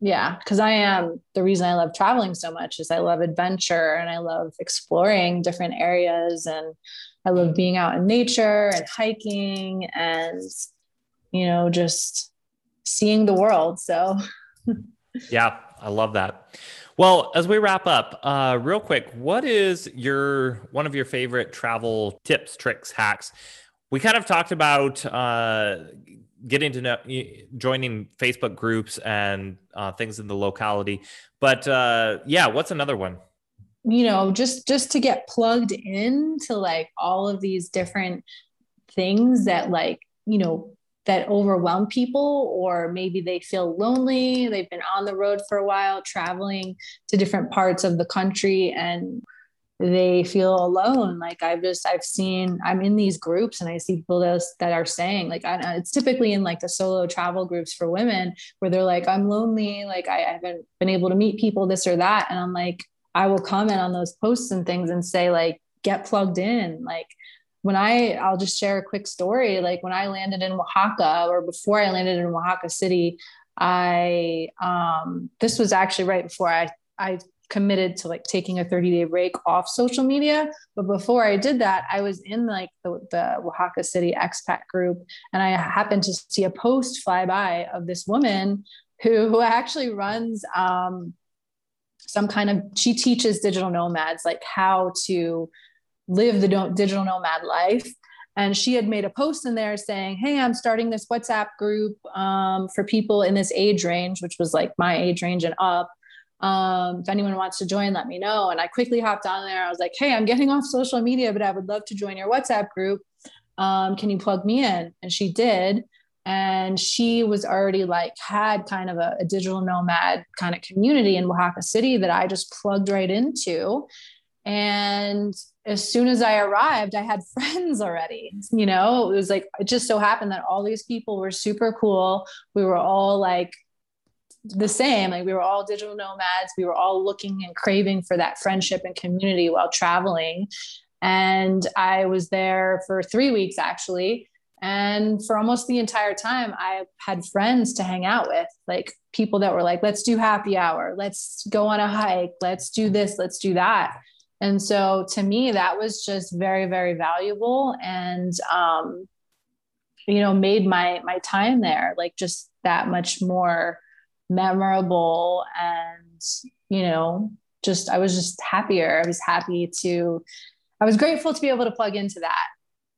yeah because i am the reason i love traveling so much is i love adventure and i love exploring different areas and i love being out in nature and hiking and you know just seeing the world so. [LAUGHS] Yeah i love that. Well as we wrap up uh, real quick what is your one of your favorite travel tips tricks hacks? We kind of talked about uh, getting to know joining facebook groups and uh, things in the locality. But uh, yeah what's another one? You know just just to get plugged in to like all of these different things that like you know that overwhelm people or maybe they feel lonely they've been on the road for a while traveling to different parts of the country and they feel alone like i've just i've seen i'm in these groups and i see people that, that are saying like I, it's typically in like the solo travel groups for women where they're like i'm lonely like I, I haven't been able to meet people this or that and i'm like i will comment on those posts and things and say like get plugged in like when I I'll just share a quick story. Like when I landed in Oaxaca or before I landed in Oaxaca City, I um this was actually right before I I committed to like taking a 30 day break off social media. But before I did that, I was in like the, the Oaxaca City expat group and I happened to see a post fly by of this woman who, who actually runs um, some kind of, she teaches digital nomads like how to live the digital nomad life and she had made a post in there saying hey i'm starting this whatsapp group um, for people in this age range which was like my age range and up um, if anyone wants to join, let me know. And I quickly hopped on there. I was like, hey, I'm getting off social media, but I would love to join your WhatsApp group. Um, can you plug me in? And she did. And she was already like, had kind of a, a digital nomad kind of community in Oaxaca City that I just plugged right into. And as soon as I arrived, I had [LAUGHS] friends already. You know, it was like, it just so happened that all these people were super cool. We were all like the same. Like we were all digital nomads. We were all looking and craving for that friendship and community while traveling. And I was there for three weeks actually. And for almost the entire time, I had friends to hang out with, like people that were like, let's do happy hour, let's go on a hike, let's do this, let's do that. And so to me, that was just very, very valuable and, um, you know, made my, my time there like just that much more memorable and you know just I was just happier. I was happy to I was grateful to be able to plug into that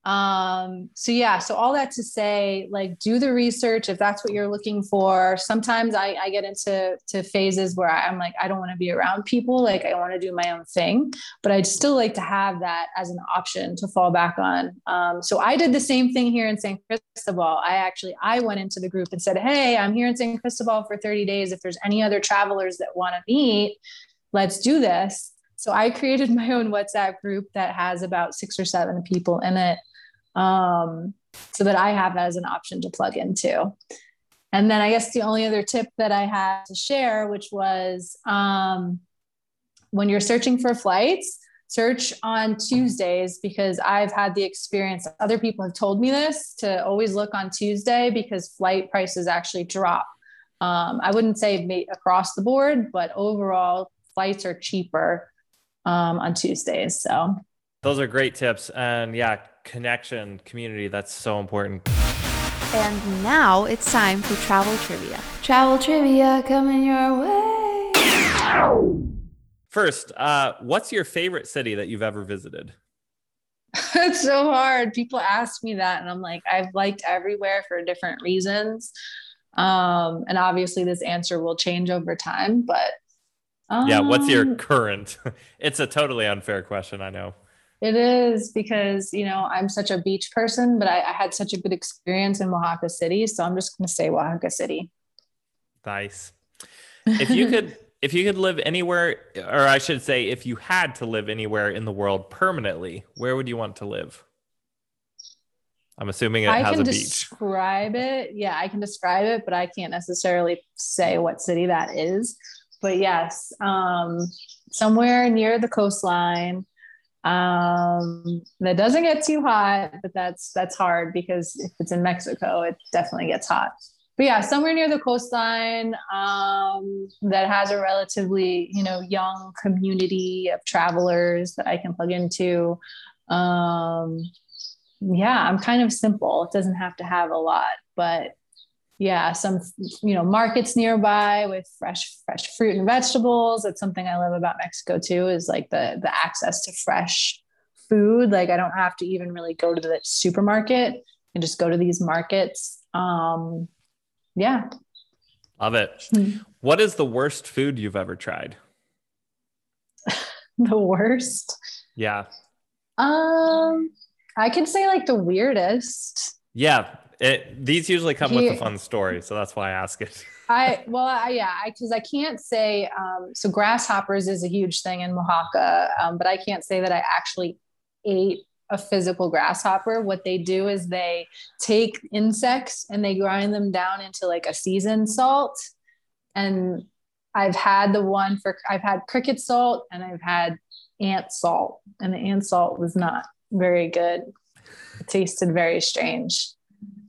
um so yeah so all that to say like do the research if that's what you're looking for. Sometimes i, I get into to phases where i'm like i don't want to be around people like i want to do my own thing but i'd still like to have that as an option to fall back on. Um, so i did the same thing here in san cristobal. I actually i went into the group and said hey i'm here in san cristobal for 30 days. If there's any other travelers that want to meet let's do this. So I created [LAUGHS] my own WhatsApp group that has about six or seven people in it um, so that I have that as an option to plug into. And then I guess the only other tip that I had to share, which was um, when you're searching for flights, search on Tuesdays because I've had the experience, other people have told me this to always look on Tuesday because flight prices actually drop. Um, I wouldn't say across the board, but overall, flights are cheaper um, on Tuesdays. So those are great tips. And yeah, connection, community, that's so important. And now it's time for travel trivia. Travel trivia coming your way. First, uh, what's your favorite city that you've ever visited? [LAUGHS] it's so hard. People ask me that, and I'm like, I've liked everywhere for different reasons. Um, and obviously, this answer will change over time, but um, yeah, what's your um, current? [LAUGHS] it's a totally unfair question, I know. It is because, you know, I'm such a beach person, but I, I had such a good experience in Oaxaca City. So I'm just going to say Oaxaca City. Nice. If you could, [LAUGHS] if you could live anywhere, or I should say, if you had to live anywhere in the world permanently, where would you want to live? I'm assuming it I has a beach. I can describe it. Yeah, I can describe it, but I can't necessarily say what city that is. But yes, um, somewhere near the coastline um that doesn't get too hot but that's that's hard because if it's in mexico it definitely gets hot. But yeah somewhere near the coastline um that has a relatively you know young community of travelers that i can plug into. Um yeah i'm kind of simple. It doesn't have to have a lot but yeah, some you know markets nearby with fresh fresh fruit and vegetables. That's something I love about Mexico too. Is like the the access to fresh food. Like I don't have to even really go to the supermarket and just go to these markets. Um, yeah, love it. Hmm. what is the worst food you've ever tried? [LAUGHS] the worst. Yeah. Um, I could say like the weirdest. Yeah, it, these usually come he, with a fun story, so that's why I ask it. [LAUGHS] I well, I, yeah, because I, I, can't say. Um, so grasshoppers is a huge thing in Oaxaca, um, but I can't say that I actually ate a physical grasshopper. What they do is they take insects and they grind them down into like a seasoned salt. And I've had the one for I've had cricket salt and I've had ant salt, and the ant salt was not very good. It tasted very strange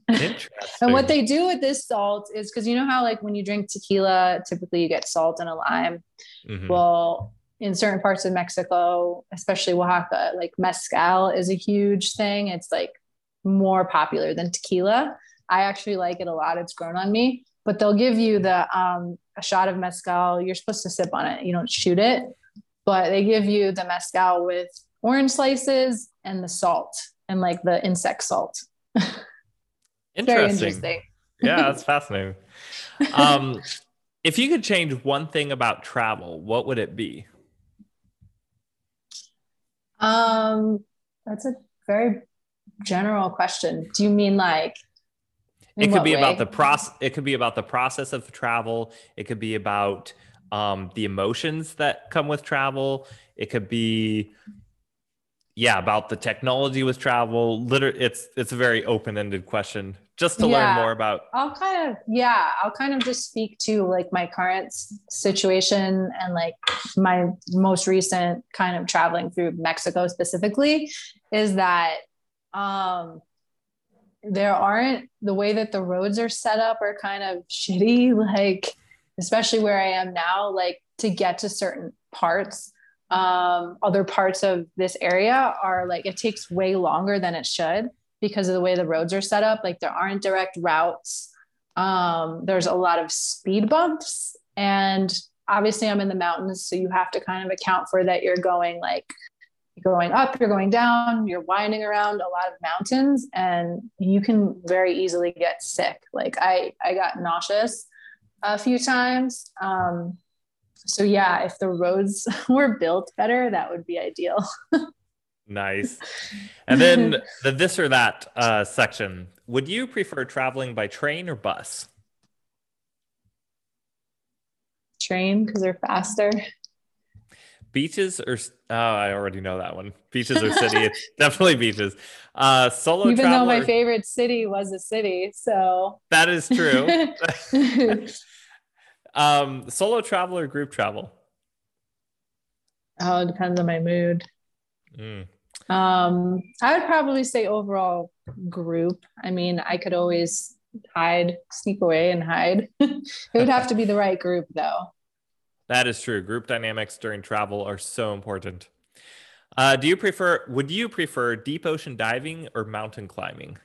and what they do with this salt is because you know how like when you drink tequila, typically you get salt and a lime. Mm-hmm. Well, in certain parts of Mexico, especially Oaxaca, like mezcal is a huge thing. It's like more popular than tequila. I actually like it a lot. It's grown on me. But they'll give you the um, a shot of mezcal. You're supposed to sip on it. You don't shoot it, but they give you the mezcal with orange slices and the salt and like the insect salt. [LAUGHS] Interesting. Very interesting. yeah, that's [LAUGHS] fascinating. Um, if you could change one thing about travel, what would it be? Um, that's a very general question. Do you mean like? It could be way? about the process. It could be about the process of travel. It could be about um, the emotions that come with travel. It could be yeah about the technology with travel literally it's it's a very open-ended question. Just to yeah, learn more about i'll kind of yeah i'll kind of just speak to like my current situation and like my most recent kind of traveling through mexico specifically is that um there aren't the way that the roads are set up are kind of [LAUGHS] shitty like especially where i am now like to get to certain parts um, other parts of this area are like it takes way longer than it should because of the way the roads are set up like there aren't direct routes um, there's a lot of speed bumps and obviously I'm in the mountains, so you have to kind of account for that you're going like going up, you're going down, you're winding around a lot of mountains and you can very easily get sick. Like I I got nauseous a few times. Um, so yeah, if the roads [LAUGHS] were built better, that would be ideal. [LAUGHS] nice. And then [LAUGHS] the this or that uh, section. Would you prefer traveling by train or bus? Train because they're faster. Beaches or oh, I already know that one. Beaches or city? it's definitely beaches. Uh, solo. Even traveler, though my favorite city was a city, so that is true. Um, solo travel or group travel? Oh, it depends on my mood. Mm. Um, I would probably say overall group. I mean, I could always hide, sneak away and hide. [LAUGHS] it would have to be the right group though. That is true. Group dynamics during travel are so important. Uh, do you prefer, would you prefer deep ocean diving or mountain climbing?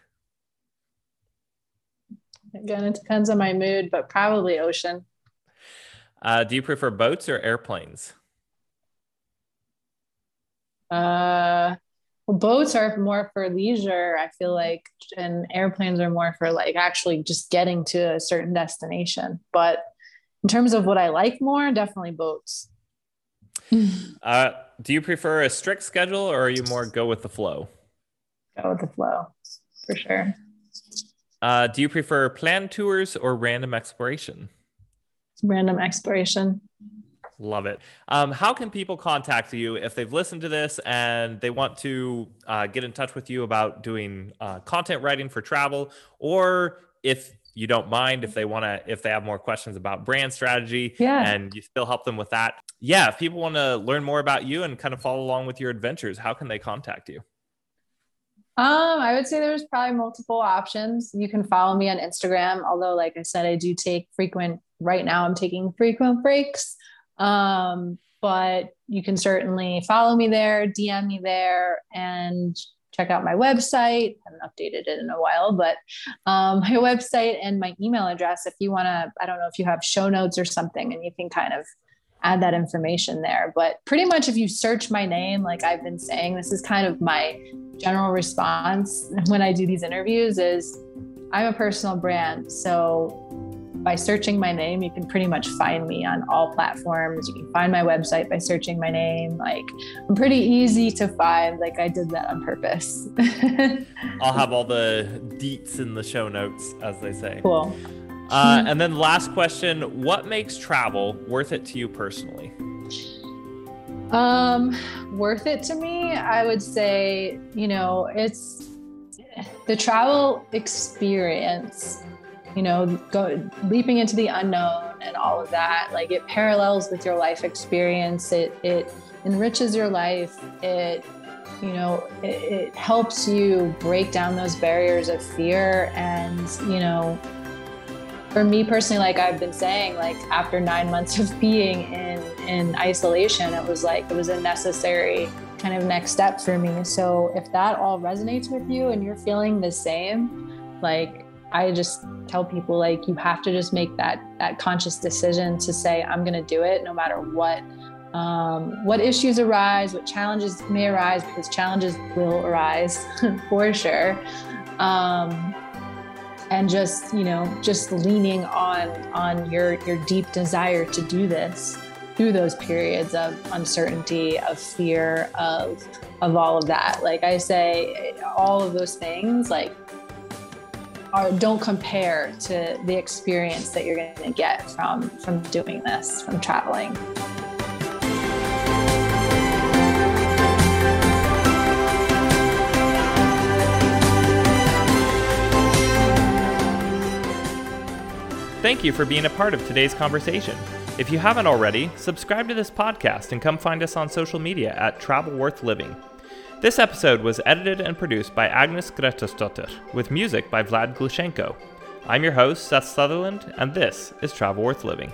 Again, it depends on my mood, but probably ocean. Uh, do you prefer boats or airplanes? Uh, well, boats are more for leisure, I feel like, and airplanes are more for like actually just getting to a certain destination. But in terms of what I like more, definitely boats. uh, do you prefer a strict schedule or are you more go with the flow? Go with the flow, for sure. Uh, do you prefer planned tours or random exploration? Random exploration. Love it. Um, how can people contact you if they've listened to this and they want to uh, get in touch with you about doing uh, content writing for travel, or if you don't mind if they want to if they have more questions about brand strategy yeah. and you still help them with that yeah if people want to learn more about you and kind of follow along with your adventures how can they contact you um i would say there's probably multiple options you can follow me on instagram although like i said i do take frequent right now i'm taking frequent breaks um but you can certainly follow me there dm me there and check out my website. I haven't updated it in a while, but um, [LAUGHS] my website and my email address. If you want to, I don't know if you have show notes or something, and you can kind of add that information there. But pretty much, if you search my name, like I've been saying, this is kind of my general response [LAUGHS] when I do these interviews is I'm a personal brand. So by searching my name, you can pretty much find me on all platforms. You can find my website by searching my name. Like I'm pretty easy to find. Like I did that on purpose. [LAUGHS] I'll have all the deets in the show notes, as they say. Cool. Uh, and then last question: What makes travel worth it to you personally? Um, worth it to me, I would say, you know, it's the travel experience you know, go leaping into the unknown and all of that. Like it parallels with your life experience. It it enriches your life. It you know it, it helps you break down those barriers of fear and you know for me personally like i've been saying like after nine months of [LAUGHS] being in in isolation it was like it was a necessary kind of next step for me so if that all resonates with you and you're feeling the same like I just tell people like you have to just make that that conscious decision to say I'm going to do it no matter what um, what issues arise, what challenges may arise because challenges will arise [LAUGHS] for sure. Um, and just you know just leaning on on your your deep desire to do this through those periods of uncertainty of fear of of all of that like i say all of those things like don't compare to the experience that you're going to get from from doing this, from traveling. Thank you for being a part of today's conversation. If you haven't already, subscribe to this podcast and come find us on social media at Travel Worth Living. This episode was edited and produced by Agnes Gretosdottir, with music by Vlad Glushenko. I'm your host, Seth Sutherland, and this is Travel Worth Living.